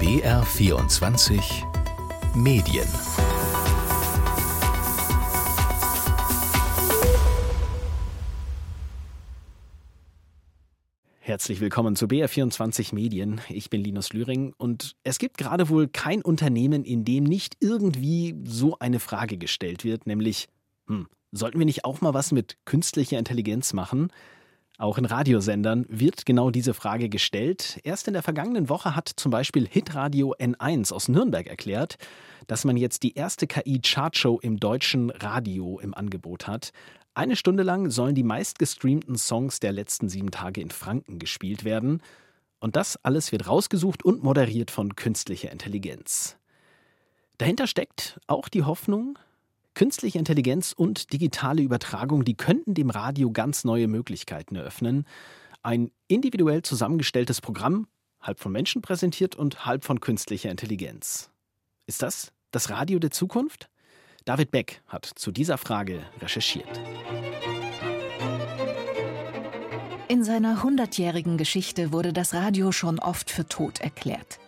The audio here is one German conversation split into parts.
BR24 Medien Herzlich willkommen zu BR24 Medien. Ich bin Linus Lühring und es gibt gerade wohl kein Unternehmen, in dem nicht irgendwie so eine Frage gestellt wird, nämlich, hm, sollten wir nicht auch mal was mit künstlicher Intelligenz machen? Auch in Radiosendern wird genau diese Frage gestellt. Erst in der vergangenen Woche hat zum Beispiel Hitradio N1 aus Nürnberg erklärt, dass man jetzt die erste KI-Chartshow im deutschen Radio im Angebot hat. Eine Stunde lang sollen die meistgestreamten Songs der letzten sieben Tage in Franken gespielt werden. Und das alles wird rausgesucht und moderiert von künstlicher Intelligenz. Dahinter steckt auch die Hoffnung, Künstliche Intelligenz und digitale Übertragung, die könnten dem Radio ganz neue Möglichkeiten eröffnen. Ein individuell zusammengestelltes Programm, halb von Menschen präsentiert und halb von künstlicher Intelligenz. Ist das das Radio der Zukunft? David Beck hat zu dieser Frage recherchiert. In seiner hundertjährigen Geschichte wurde das Radio schon oft für tot erklärt.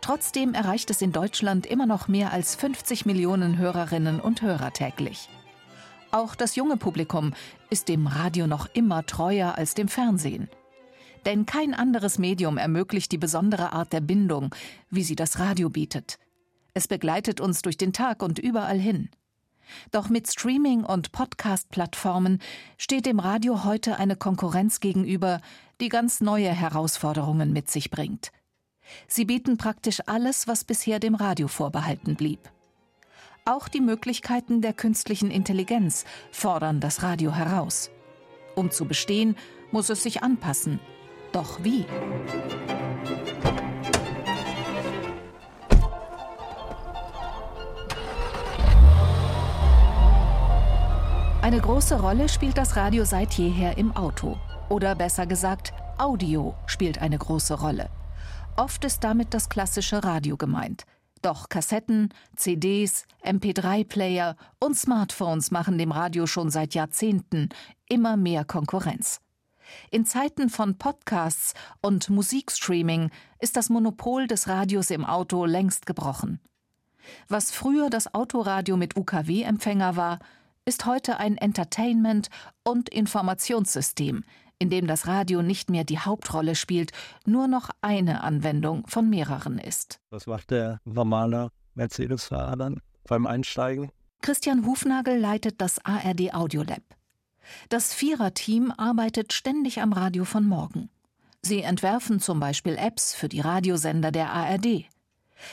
Trotzdem erreicht es in Deutschland immer noch mehr als 50 Millionen Hörerinnen und Hörer täglich. Auch das junge Publikum ist dem Radio noch immer treuer als dem Fernsehen. Denn kein anderes Medium ermöglicht die besondere Art der Bindung, wie sie das Radio bietet. Es begleitet uns durch den Tag und überall hin. Doch mit Streaming- und Podcast-Plattformen steht dem Radio heute eine Konkurrenz gegenüber, die ganz neue Herausforderungen mit sich bringt. Sie bieten praktisch alles, was bisher dem Radio vorbehalten blieb. Auch die Möglichkeiten der künstlichen Intelligenz fordern das Radio heraus. Um zu bestehen, muss es sich anpassen. Doch wie? Eine große Rolle spielt das Radio seit jeher im Auto. Oder besser gesagt, Audio spielt eine große Rolle. Oft ist damit das klassische Radio gemeint. Doch Kassetten, CDs, MP3-Player und Smartphones machen dem Radio schon seit Jahrzehnten immer mehr Konkurrenz. In Zeiten von Podcasts und Musikstreaming ist das Monopol des Radios im Auto längst gebrochen. Was früher das Autoradio mit UKW-Empfänger war, ist heute ein Entertainment- und Informationssystem, in dem das Radio nicht mehr die Hauptrolle spielt, nur noch eine Anwendung von mehreren ist. Was macht der normale Mercedes-Fahrer dann beim Einsteigen? Christian Hufnagel leitet das ARD Audiolab. Das Viererteam arbeitet ständig am Radio von morgen. Sie entwerfen zum Beispiel Apps für die Radiosender der ARD.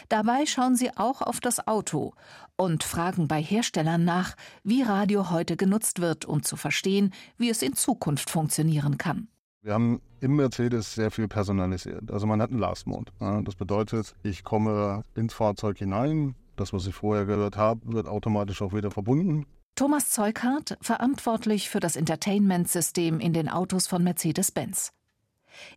Dabei schauen sie auch auf das Auto und fragen bei Herstellern nach, wie Radio heute genutzt wird, um zu verstehen, wie es in Zukunft funktionieren kann. Wir haben im Mercedes sehr viel personalisiert. Also man hat einen Last Mode. Das bedeutet, ich komme ins Fahrzeug hinein. Das, was ich vorher gehört habe, wird automatisch auch wieder verbunden. Thomas Zeughardt, verantwortlich für das Entertainment-System in den Autos von Mercedes-Benz.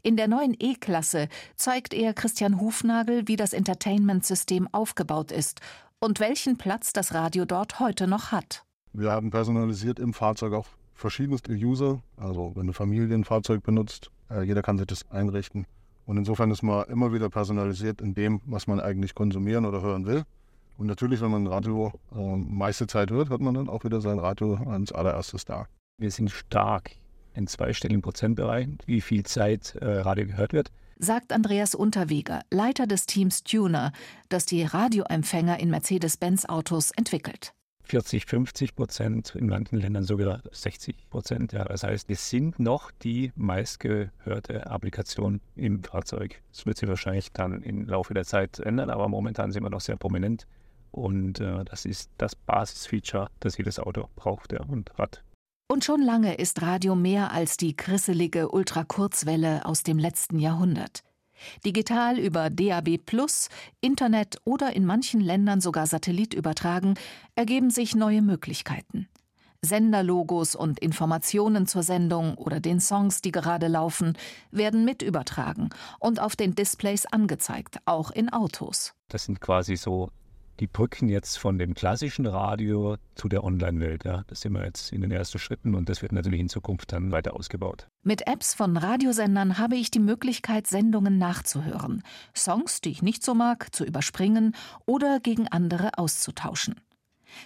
In der neuen E-Klasse zeigt er Christian Hufnagel, wie das Entertainment-System aufgebaut ist und welchen Platz das Radio dort heute noch hat. Wir haben personalisiert im Fahrzeug auch verschiedenste User. Also wenn eine Familie ein Fahrzeug benutzt, äh, jeder kann sich das einrichten. Und insofern ist man immer wieder personalisiert in dem, was man eigentlich konsumieren oder hören will. Und natürlich, wenn man ein Radio äh, meiste Zeit hört, hat man dann auch wieder sein Radio als allererstes da. Wir sind stark in zweistelligen Prozentbereichen, wie viel Zeit äh, Radio gehört wird. Sagt Andreas Unterweger, Leiter des Teams Tuner, das die Radioempfänger in Mercedes-Benz-Autos entwickelt. 40, 50 Prozent, in manchen Ländern sogar 60 Prozent. Ja. Das heißt, es sind noch die meistgehörte Applikation im Fahrzeug. Das wird sich wahrscheinlich dann im Laufe der Zeit ändern, aber momentan sind wir noch sehr prominent. Und äh, das ist das Basisfeature, das jedes Auto braucht ja, und hat. Und schon lange ist Radio mehr als die krisselige Ultrakurzwelle aus dem letzten Jahrhundert. Digital über DAB Internet oder in manchen Ländern sogar Satellit übertragen, ergeben sich neue Möglichkeiten. Senderlogos und Informationen zur Sendung oder den Songs, die gerade laufen, werden mit übertragen und auf den Displays angezeigt, auch in Autos. Das sind quasi so die brücken jetzt von dem klassischen Radio zu der Online-Welt. Ja. Das sind wir jetzt in den ersten Schritten und das wird natürlich in Zukunft dann weiter ausgebaut. Mit Apps von Radiosendern habe ich die Möglichkeit, Sendungen nachzuhören, Songs, die ich nicht so mag, zu überspringen oder gegen andere auszutauschen.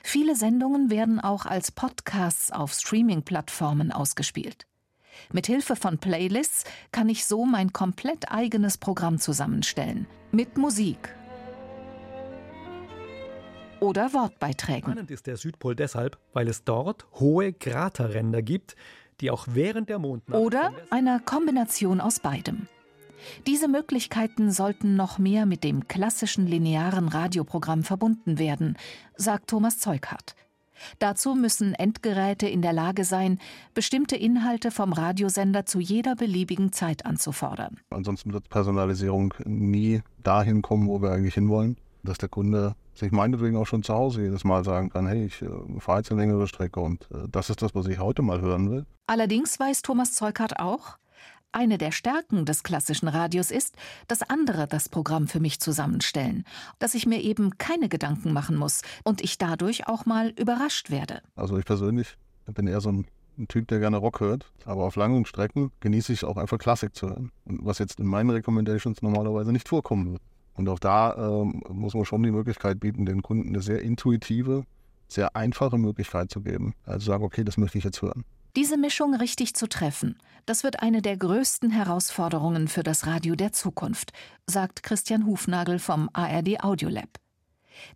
Viele Sendungen werden auch als Podcasts auf Streaming-Plattformen ausgespielt. Mit Hilfe von Playlists kann ich so mein komplett eigenes Programm zusammenstellen. Mit Musik, oder Wortbeiträgen. Spannend ist der Südpol deshalb, weil es dort hohe Kraterränder gibt, die auch während der Mondnacht. Oder einer Kombination aus beidem. Diese Möglichkeiten sollten noch mehr mit dem klassischen linearen Radioprogramm verbunden werden, sagt Thomas Zeughardt. Dazu müssen Endgeräte in der Lage sein, bestimmte Inhalte vom Radiosender zu jeder beliebigen Zeit anzufordern. Ansonsten wird Personalisierung nie dahin kommen, wo wir eigentlich hinwollen, dass der Kunde sich meinetwegen auch schon zu Hause jedes Mal sagen kann, hey, ich äh, fahre jetzt eine längere Strecke und äh, das ist das, was ich heute mal hören will. Allerdings weiß Thomas Zeukart auch, eine der Stärken des klassischen Radios ist, dass andere das Programm für mich zusammenstellen, dass ich mir eben keine Gedanken machen muss und ich dadurch auch mal überrascht werde. Also ich persönlich bin eher so ein, ein Typ, der gerne Rock hört, aber auf langen Strecken genieße ich auch einfach Klassik zu hören. Und was jetzt in meinen Recommendations normalerweise nicht vorkommen wird. Und auch da ähm, muss man schon die Möglichkeit bieten, den Kunden eine sehr intuitive, sehr einfache Möglichkeit zu geben. Also sagen, okay, das möchte ich jetzt hören. Diese Mischung richtig zu treffen, das wird eine der größten Herausforderungen für das Radio der Zukunft, sagt Christian Hufnagel vom ARD Audiolab.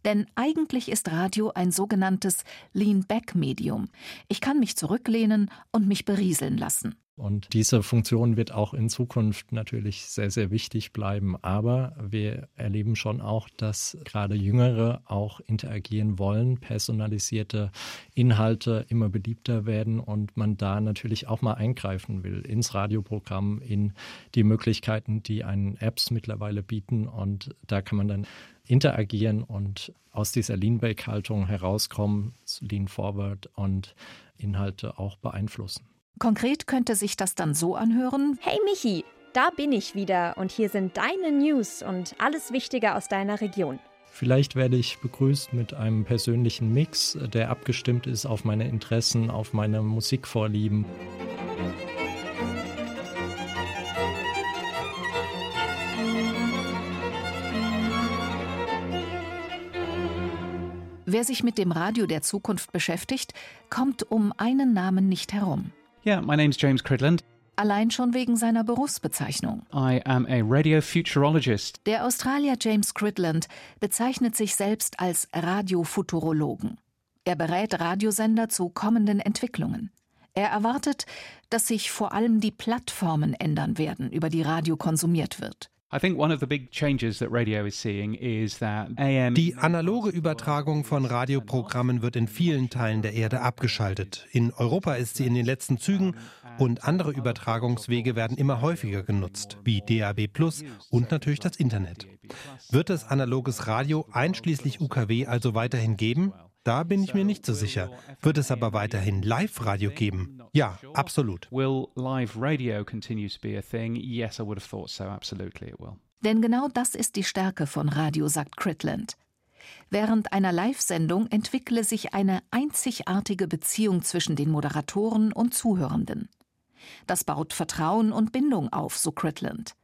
Denn eigentlich ist Radio ein sogenanntes Lean-Back-Medium. Ich kann mich zurücklehnen und mich berieseln lassen. Und diese Funktion wird auch in Zukunft natürlich sehr, sehr wichtig bleiben. Aber wir erleben schon auch, dass gerade Jüngere auch interagieren wollen, personalisierte Inhalte immer beliebter werden und man da natürlich auch mal eingreifen will ins Radioprogramm, in die Möglichkeiten, die einen Apps mittlerweile bieten. Und da kann man dann interagieren und aus dieser Lean-Back-Haltung herauskommen, Lean Forward und Inhalte auch beeinflussen. Konkret könnte sich das dann so anhören. Hey Michi, da bin ich wieder und hier sind deine News und alles Wichtige aus deiner Region. Vielleicht werde ich begrüßt mit einem persönlichen Mix, der abgestimmt ist auf meine Interessen, auf meine Musikvorlieben. Wer sich mit dem Radio der Zukunft beschäftigt, kommt um einen Namen nicht herum. Yeah, my name's James Cridland. Allein schon wegen seiner Berufsbezeichnung. I am a radio futurologist. Der Australier James Cridland bezeichnet sich selbst als Radiofuturologen. Er berät Radiosender zu kommenden Entwicklungen. Er erwartet, dass sich vor allem die Plattformen ändern werden, über die Radio konsumiert wird. Die analoge Übertragung von Radioprogrammen wird in vielen Teilen der Erde abgeschaltet. In Europa ist sie in den letzten Zügen und andere Übertragungswege werden immer häufiger genutzt, wie DAB Plus und natürlich das Internet. Wird es analoges Radio einschließlich UKW also weiterhin geben? Da bin ich mir nicht so sicher. Wird es aber weiterhin Live-Radio geben? Ja, absolut. Will live radio continue to be a thing? Yes, I would have thought so. Absolutely it will. Denn genau das ist die Stärke von Radio, sagt Critland. Während einer Live-Sendung entwickle sich eine einzigartige Beziehung zwischen den Moderatoren und Zuhörenden. Das baut Vertrauen und Bindung auf, so Critland.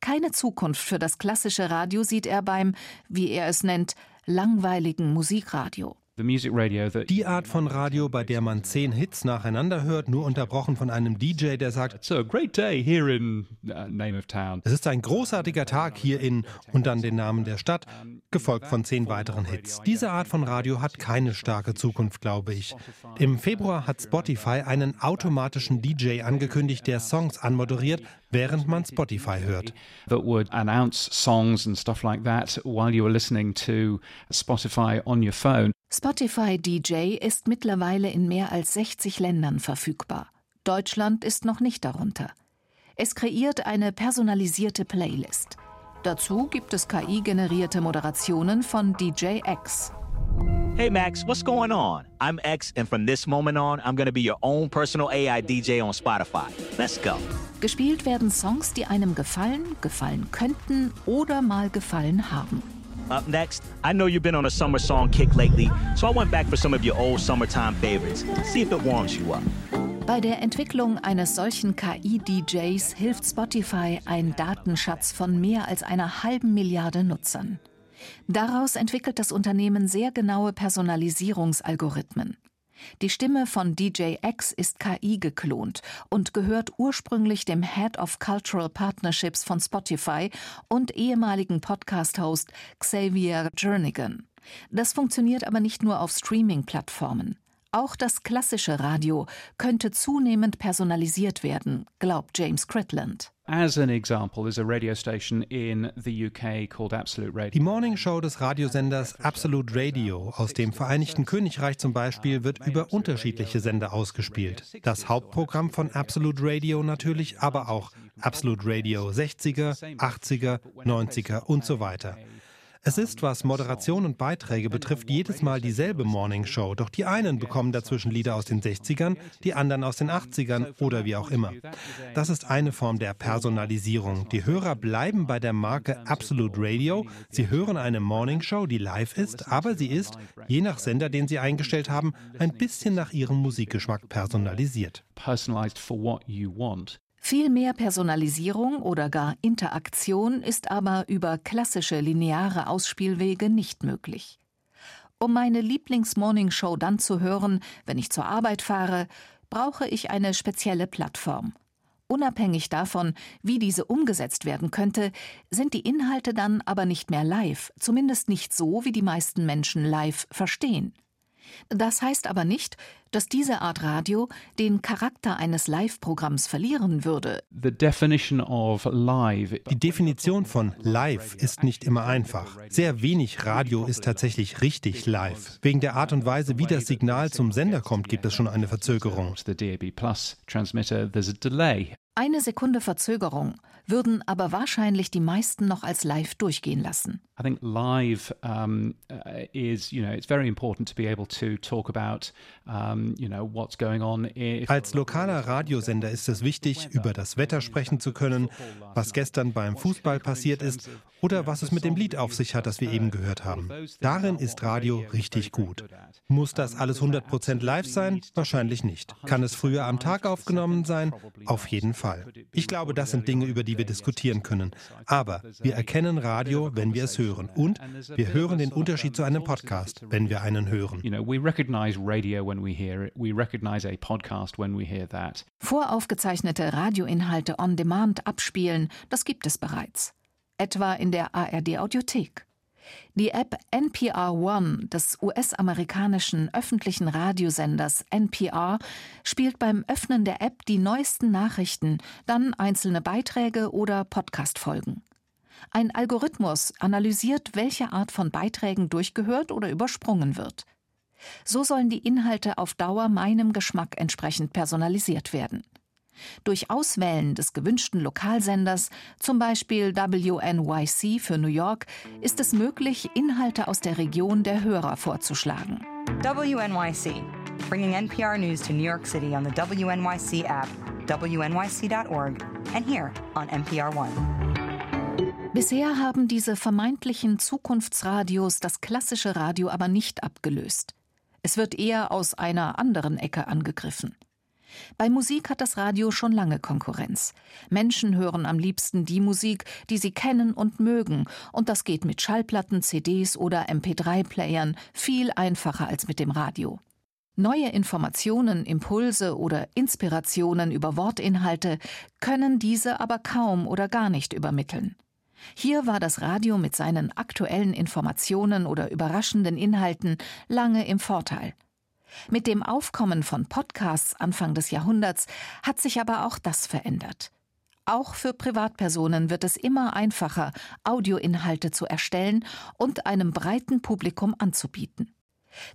Keine Zukunft für das klassische Radio sieht er beim, wie er es nennt, langweiligen Musikradio. Die Art von Radio, bei der man zehn Hits nacheinander hört, nur unterbrochen von einem DJ, der sagt, uh. Es ist ein großartiger Tag hier in und dann den Namen der Stadt, gefolgt von zehn weiteren Hits. Diese Art von Radio hat keine starke Zukunft, glaube ich. Im Februar hat Spotify einen automatischen DJ angekündigt, der Songs anmoderiert, während man Spotify hört. That would announce songs and stuff like that while you were listening to Spotify on your phone. Spotify DJ ist mittlerweile in mehr als 60 Ländern verfügbar. Deutschland ist noch nicht darunter. Es kreiert eine personalisierte Playlist. Dazu gibt es KI-generierte Moderationen von DJ X. Hey Max, what's going on? I'm X, and from this moment on, I'm gonna be your own personal AI DJ on Spotify. Let's go. Gespielt werden Songs, die einem gefallen, gefallen könnten oder mal gefallen haben. Up next, I know you've been on a summer song kick lately, so I went back for some of your old summertime favorites. See if it warms you up. Bei der Entwicklung eines solchen KI-DJs hilft Spotify ein Datenschatz von mehr als einer halben Milliarde Nutzern. Daraus entwickelt das Unternehmen sehr genaue Personalisierungsalgorithmen. Die Stimme von DJ X ist KI geklont und gehört ursprünglich dem Head of Cultural Partnerships von Spotify und ehemaligen Podcast-Host Xavier Jernigan. Das funktioniert aber nicht nur auf Streaming-Plattformen. Auch das klassische Radio könnte zunehmend personalisiert werden, glaubt James Critland. As an example, there's a radio station in the UK called Absolute Radio. Die Morning Show des Radiosenders Absolute Radio aus dem Vereinigten Königreich zum Beispiel wird über unterschiedliche Sender ausgespielt. Das Hauptprogramm von Absolute Radio natürlich, aber auch Absolute Radio 60er, 80er, 90er und so weiter. Es ist, was Moderation und Beiträge betrifft, jedes Mal dieselbe Morning Show, doch die einen bekommen dazwischen Lieder aus den 60ern, die anderen aus den 80ern oder wie auch immer. Das ist eine Form der Personalisierung. Die Hörer bleiben bei der Marke Absolute Radio. Sie hören eine Morning Show, die live ist, aber sie ist, je nach Sender, den sie eingestellt haben, ein bisschen nach ihrem Musikgeschmack personalisiert. Personalized for what you want. Viel mehr Personalisierung oder gar Interaktion ist aber über klassische lineare Ausspielwege nicht möglich. Um meine Lieblings-Morning-Show dann zu hören, wenn ich zur Arbeit fahre, brauche ich eine spezielle Plattform. Unabhängig davon, wie diese umgesetzt werden könnte, sind die Inhalte dann aber nicht mehr live, zumindest nicht so, wie die meisten Menschen live verstehen. Das heißt aber nicht, dass diese Art Radio den Charakter eines Live-Programms verlieren würde. Die Definition von live ist nicht immer einfach. Sehr wenig Radio ist tatsächlich richtig live. Wegen der Art und Weise, wie das Signal zum Sender kommt, gibt es schon eine Verzögerung. Eine Sekunde Verzögerung würden aber wahrscheinlich die meisten noch als live durchgehen lassen. I think live um, uh, is, you know, it's very important to be able to talk about, um, you know, what's going on. Als lokaler Radiosender ist es wichtig, über das Wetter sprechen zu können, was gestern beim Fußball passiert ist oder was es mit dem Lied auf sich hat, das wir eben gehört haben. Darin ist Radio richtig gut. Muss das alles 100% live sein? Wahrscheinlich nicht. Kann es früher am Tag aufgenommen sein? Auf jeden Fall. Ich glaube, das sind Dinge, über die wir diskutieren können. Aber wir erkennen Radio, wenn wir es hören. Und wir hören den Unterschied zu einem Podcast, wenn wir einen hören. Voraufgezeichnete Radioinhalte on Demand abspielen, das gibt es bereits. Etwa in der ARD Audiothek. Die App NPR One des US-amerikanischen öffentlichen Radiosenders NPR spielt beim Öffnen der App die neuesten Nachrichten, dann einzelne Beiträge oder Podcast-Folgen. Ein Algorithmus analysiert, welche Art von Beiträgen durchgehört oder übersprungen wird. So sollen die Inhalte auf Dauer meinem Geschmack entsprechend personalisiert werden. Durch Auswählen des gewünschten Lokalsenders, zum Beispiel WNYC für New York, ist es möglich, Inhalte aus der Region der Hörer vorzuschlagen. WNYC, bringing NPR News to New York City on the WNYC app, wnyc.org and here on NPR One. Bisher haben diese vermeintlichen Zukunftsradios das klassische Radio aber nicht abgelöst. Es wird eher aus einer anderen Ecke angegriffen. Bei Musik hat das Radio schon lange Konkurrenz. Menschen hören am liebsten die Musik, die sie kennen und mögen, und das geht mit Schallplatten, CDs oder MP3-Playern viel einfacher als mit dem Radio. Neue Informationen, Impulse oder Inspirationen über Wortinhalte können diese aber kaum oder gar nicht übermitteln. Hier war das Radio mit seinen aktuellen Informationen oder überraschenden Inhalten lange im Vorteil. Mit dem Aufkommen von Podcasts Anfang des Jahrhunderts hat sich aber auch das verändert. Auch für Privatpersonen wird es immer einfacher, Audioinhalte zu erstellen und einem breiten Publikum anzubieten.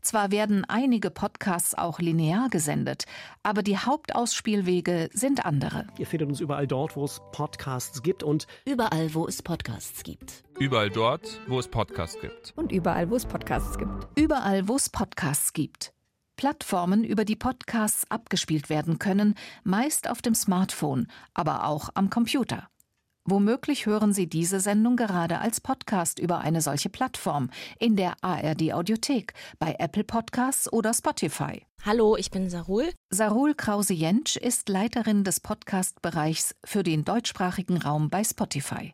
Zwar werden einige Podcasts auch linear gesendet, aber die Hauptausspielwege sind andere. Ihr findet uns überall dort, wo es Podcasts gibt und überall, wo es Podcasts gibt. Überall dort, wo es Podcasts gibt. Und überall, wo es Podcasts gibt. Überall, wo es Podcasts gibt. Plattformen, über die Podcasts abgespielt werden können, meist auf dem Smartphone, aber auch am Computer. Womöglich hören Sie diese Sendung gerade als Podcast über eine solche Plattform in der ARD Audiothek, bei Apple Podcasts oder Spotify. Hallo, ich bin Sarul. Sarul Krause-Jentsch ist Leiterin des Podcast-Bereichs für den deutschsprachigen Raum bei Spotify.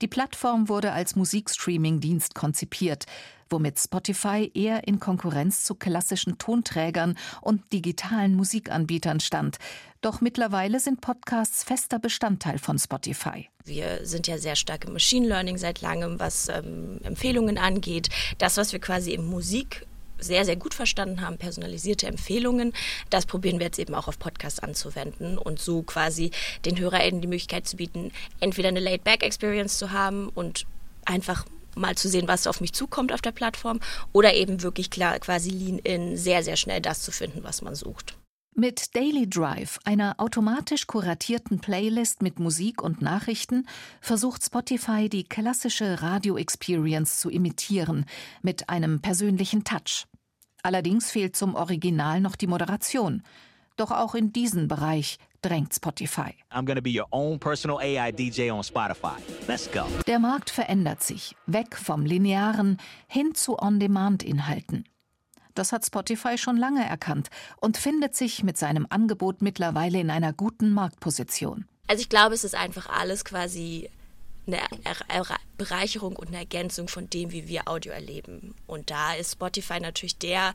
Die Plattform wurde als Musikstreaming-Dienst konzipiert, womit Spotify eher in Konkurrenz zu klassischen Tonträgern und digitalen Musikanbietern stand. Doch mittlerweile sind Podcasts fester Bestandteil von Spotify. Wir sind ja sehr stark im Machine Learning seit langem, was ähm, Empfehlungen angeht. Das, was wir quasi im Musik sehr, sehr gut verstanden haben, personalisierte Empfehlungen. Das probieren wir jetzt eben auch auf Podcasts anzuwenden und so quasi den HörerInnen die Möglichkeit zu bieten, entweder eine Laid-Back-Experience zu haben und einfach mal zu sehen, was auf mich zukommt auf der Plattform oder eben wirklich klar quasi Lean-In sehr, sehr schnell das zu finden, was man sucht. Mit Daily Drive, einer automatisch kuratierten Playlist mit Musik und Nachrichten, versucht Spotify die klassische Radio-Experience zu imitieren, mit einem persönlichen Touch. Allerdings fehlt zum Original noch die Moderation. Doch auch in diesen Bereich drängt Spotify. Der Markt verändert sich, weg vom linearen hin zu On-Demand-Inhalten. Das hat Spotify schon lange erkannt und findet sich mit seinem Angebot mittlerweile in einer guten Marktposition. Also ich glaube, es ist einfach alles quasi eine Bereicherung und eine Ergänzung von dem, wie wir Audio erleben. Und da ist Spotify natürlich der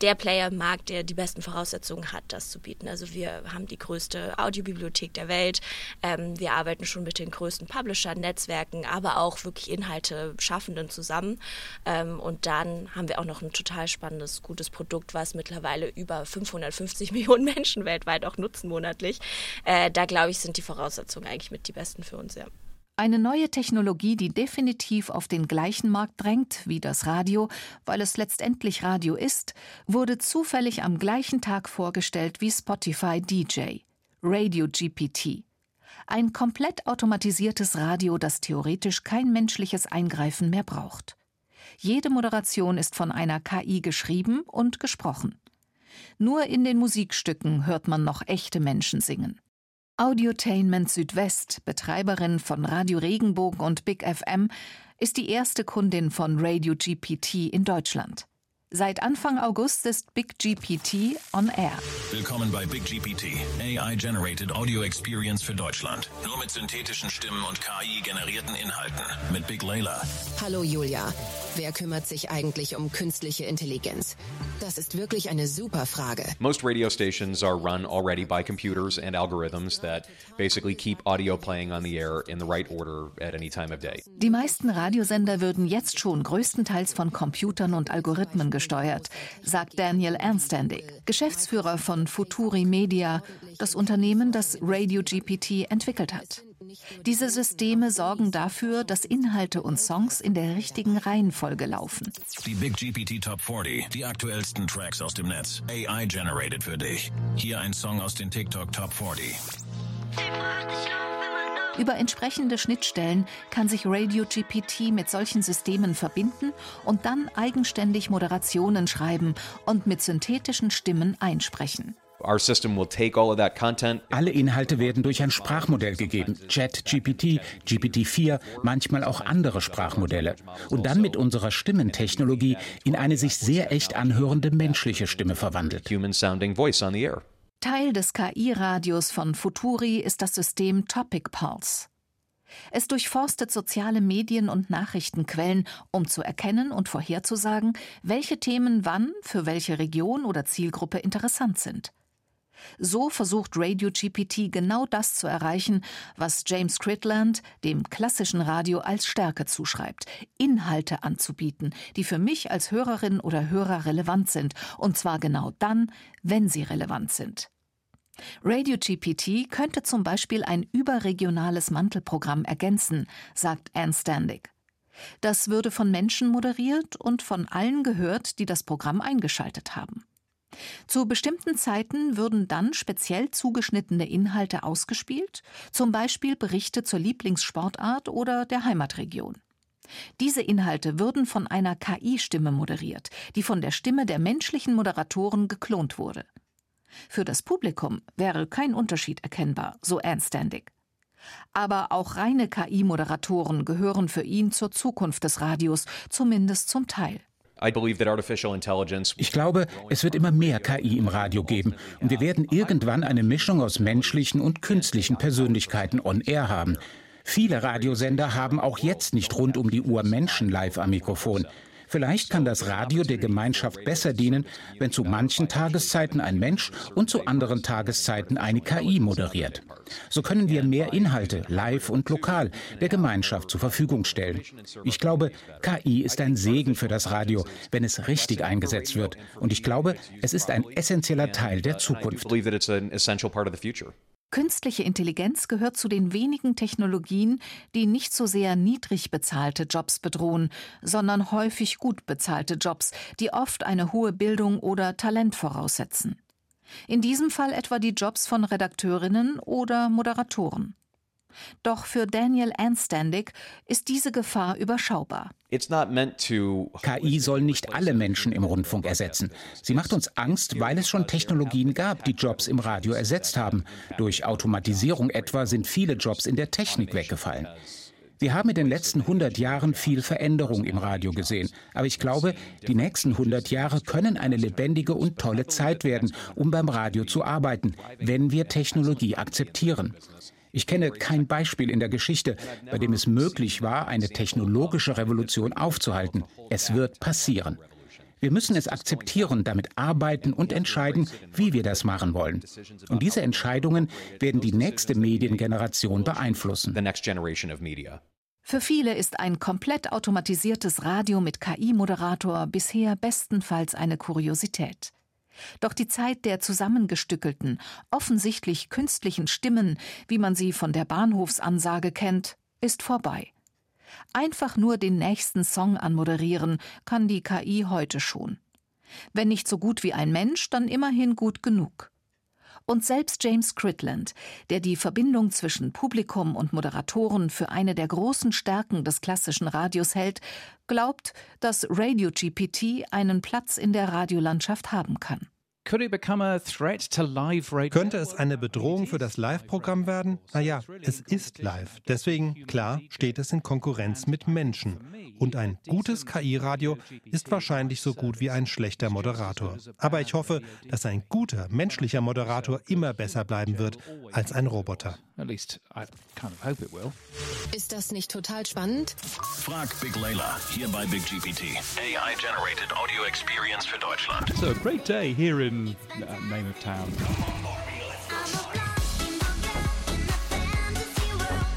der Player im Markt, der die besten Voraussetzungen hat, das zu bieten. Also wir haben die größte Audiobibliothek der Welt. Ähm, wir arbeiten schon mit den größten Publishern, Netzwerken, aber auch wirklich Inhalte Schaffenden zusammen. Ähm, und dann haben wir auch noch ein total spannendes, gutes Produkt, was mittlerweile über 550 Millionen Menschen weltweit auch nutzen monatlich. Äh, da glaube ich, sind die Voraussetzungen eigentlich mit die besten für uns, ja. Eine neue Technologie, die definitiv auf den gleichen Markt drängt wie das Radio, weil es letztendlich Radio ist, wurde zufällig am gleichen Tag vorgestellt wie Spotify DJ, Radio GPT. Ein komplett automatisiertes Radio, das theoretisch kein menschliches Eingreifen mehr braucht. Jede Moderation ist von einer KI geschrieben und gesprochen. Nur in den Musikstücken hört man noch echte Menschen singen. Audiotainment Südwest, Betreiberin von Radio Regenbogen und Big FM, ist die erste Kundin von Radio GPT in Deutschland. Seit Anfang August ist Big GPT on Air. Willkommen bei Big GPT, AI-generated Audio Experience für Deutschland. Nur mit synthetischen Stimmen und KI-generierten Inhalten. Mit Big Layla. Hallo Julia. Wer kümmert sich eigentlich um künstliche Intelligenz? Das ist wirklich eine super Frage. Most radio stations are run already by computers and algorithms that basically keep audio playing on the air in the right order at any time of day. Die meisten Radiosender würden jetzt schon größtenteils von Computern und Algorithmen gesteuert, sagt Daniel Ernstandig, Geschäftsführer von Futuri Media, das Unternehmen, das Radio GPT entwickelt hat. Diese Systeme sorgen dafür, dass Inhalte und Songs in der richtigen Reihenfolge laufen. Die Big GPT Top 40, die aktuellsten Tracks aus dem Netz, AI generated für dich. Hier ein Song aus den TikTok Top 40. Über entsprechende Schnittstellen kann sich Radio GPT mit solchen Systemen verbinden und dann eigenständig Moderationen schreiben und mit synthetischen Stimmen einsprechen. Alle Inhalte werden durch ein Sprachmodell gegeben, ChatGPT, GPT-4, manchmal auch andere Sprachmodelle. Und dann mit unserer Stimmentechnologie in eine sich sehr echt anhörende menschliche Stimme verwandelt. Teil des KI-Radios von Futuri ist das System Topic Pulse. Es durchforstet soziale Medien und Nachrichtenquellen, um zu erkennen und vorherzusagen, welche Themen wann für welche Region oder Zielgruppe interessant sind. So versucht Radio GPT genau das zu erreichen, was James Critland dem klassischen Radio als Stärke zuschreibt, Inhalte anzubieten, die für mich als Hörerin oder Hörer relevant sind, und zwar genau dann, wenn sie relevant sind. Radio GPT könnte zum Beispiel ein überregionales Mantelprogramm ergänzen, sagt Anne Standig. Das würde von Menschen moderiert und von allen gehört, die das Programm eingeschaltet haben. Zu bestimmten Zeiten würden dann speziell zugeschnittene Inhalte ausgespielt, zum Beispiel Berichte zur Lieblingssportart oder der Heimatregion. Diese Inhalte würden von einer KI-Stimme moderiert, die von der Stimme der menschlichen Moderatoren geklont wurde. Für das Publikum wäre kein Unterschied erkennbar, so Anne Standig. Aber auch reine KI-Moderatoren gehören für ihn zur Zukunft des Radios, zumindest zum Teil. Ich glaube, es wird immer mehr KI im Radio geben und wir werden irgendwann eine Mischung aus menschlichen und künstlichen Persönlichkeiten on air haben. Viele Radiosender haben auch jetzt nicht rund um die Uhr Menschen live am Mikrofon. Vielleicht kann das Radio der Gemeinschaft besser dienen, wenn zu manchen Tageszeiten ein Mensch und zu anderen Tageszeiten eine KI moderiert. So können wir mehr Inhalte, live und lokal, der Gemeinschaft zur Verfügung stellen. Ich glaube, KI ist ein Segen für das Radio, wenn es richtig eingesetzt wird. Und ich glaube, es ist ein essentieller Teil der Zukunft. Künstliche Intelligenz gehört zu den wenigen Technologien, die nicht so sehr niedrig bezahlte Jobs bedrohen, sondern häufig gut bezahlte Jobs, die oft eine hohe Bildung oder Talent voraussetzen. In diesem Fall etwa die Jobs von Redakteurinnen oder Moderatoren. Doch für Daniel Anstandig ist diese Gefahr überschaubar. KI soll nicht alle Menschen im Rundfunk ersetzen. Sie macht uns Angst, weil es schon Technologien gab, die Jobs im Radio ersetzt haben. Durch Automatisierung etwa sind viele Jobs in der Technik weggefallen. Wir haben in den letzten 100 Jahren viel Veränderung im Radio gesehen. Aber ich glaube, die nächsten 100 Jahre können eine lebendige und tolle Zeit werden, um beim Radio zu arbeiten, wenn wir Technologie akzeptieren. Ich kenne kein Beispiel in der Geschichte, bei dem es möglich war, eine technologische Revolution aufzuhalten. Es wird passieren. Wir müssen es akzeptieren, damit arbeiten und entscheiden, wie wir das machen wollen. Und diese Entscheidungen werden die nächste Mediengeneration beeinflussen. Für viele ist ein komplett automatisiertes Radio mit KI-Moderator bisher bestenfalls eine Kuriosität. Doch die Zeit der zusammengestückelten, offensichtlich künstlichen Stimmen, wie man sie von der Bahnhofsansage kennt, ist vorbei. Einfach nur den nächsten Song anmoderieren kann die KI heute schon. Wenn nicht so gut wie ein Mensch, dann immerhin gut genug. Und selbst James Critland, der die Verbindung zwischen Publikum und Moderatoren für eine der großen Stärken des klassischen Radios hält, glaubt, dass Radio GPT einen Platz in der Radiolandschaft haben kann. Könnte es eine Bedrohung für das Live-Programm werden? Naja, es ist live. Deswegen, klar, steht es in Konkurrenz mit Menschen. Und ein gutes KI-Radio ist wahrscheinlich so gut wie ein schlechter Moderator. Aber ich hoffe, dass ein guter menschlicher Moderator immer besser bleiben wird als ein Roboter. Ist das nicht total spannend? Frag Big Layla hier bei Big GPT. AI Generated Audio Experience für Deutschland. So a great day here in uh, Name of Town.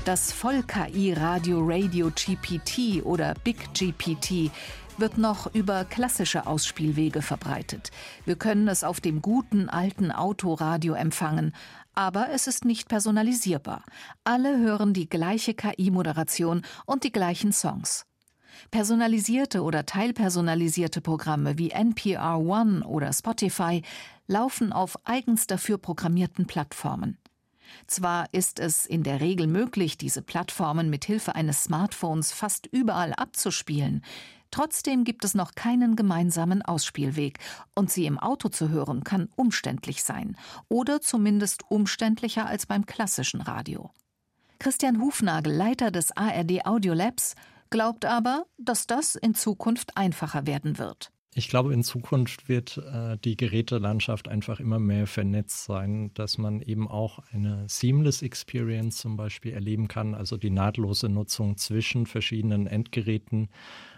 Das Voll-KI-Radio Radio GPT oder Big GPT wird noch über klassische Ausspielwege verbreitet. Wir können es auf dem guten alten Autoradio empfangen, aber es ist nicht personalisierbar. Alle hören die gleiche KI-Moderation und die gleichen Songs. Personalisierte oder teilpersonalisierte Programme wie NPR One oder Spotify laufen auf eigens dafür programmierten Plattformen. Zwar ist es in der Regel möglich, diese Plattformen mit Hilfe eines Smartphones fast überall abzuspielen, trotzdem gibt es noch keinen gemeinsamen Ausspielweg, und sie im Auto zu hören kann umständlich sein oder zumindest umständlicher als beim klassischen Radio. Christian Hufnagel, Leiter des ARD Audio Labs, glaubt aber, dass das in Zukunft einfacher werden wird. Ich glaube, in Zukunft wird äh, die Gerätelandschaft einfach immer mehr vernetzt sein, dass man eben auch eine Seamless Experience zum Beispiel erleben kann, also die nahtlose Nutzung zwischen verschiedenen Endgeräten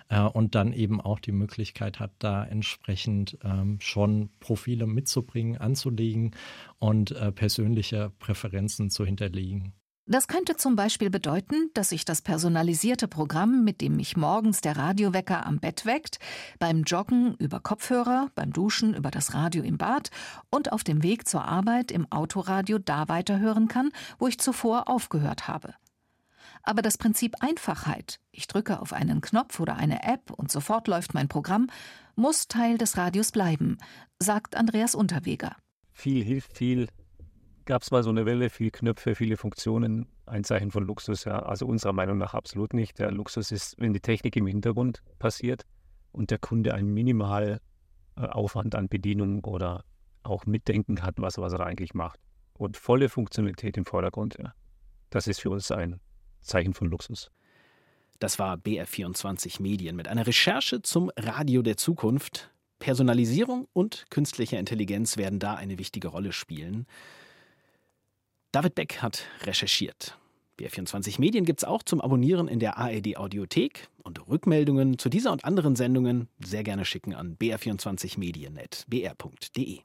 äh, und dann eben auch die Möglichkeit hat, da entsprechend ähm, schon Profile mitzubringen, anzulegen und äh, persönliche Präferenzen zu hinterlegen. Das könnte zum Beispiel bedeuten, dass sich das personalisierte Programm, mit dem mich morgens der Radiowecker am Bett weckt, beim Joggen über Kopfhörer, beim Duschen über das Radio im Bad und auf dem Weg zur Arbeit im Autoradio da weiterhören kann, wo ich zuvor aufgehört habe. Aber das Prinzip Einfachheit, ich drücke auf einen Knopf oder eine App und sofort läuft mein Programm, muss Teil des Radios bleiben, sagt Andreas Unterweger. Viel hilft viel, gab es mal so eine Welle, viele Knöpfe, viele Funktionen, ein Zeichen von Luxus, ja. Also unserer Meinung nach absolut nicht. Der Luxus ist, wenn die Technik im Hintergrund passiert und der Kunde einen Minimalaufwand äh, an Bedienung oder auch Mitdenken hat, was, was er eigentlich macht. Und volle Funktionalität im Vordergrund, ja. Das ist für uns ein Zeichen von Luxus. Das war BR24 Medien mit einer Recherche zum Radio der Zukunft. Personalisierung und künstliche Intelligenz werden da eine wichtige Rolle spielen. David Beck hat recherchiert. BR24 Medien gibt es auch zum Abonnieren in der ARD Audiothek und Rückmeldungen zu dieser und anderen Sendungen sehr gerne schicken an br24medien.br.de.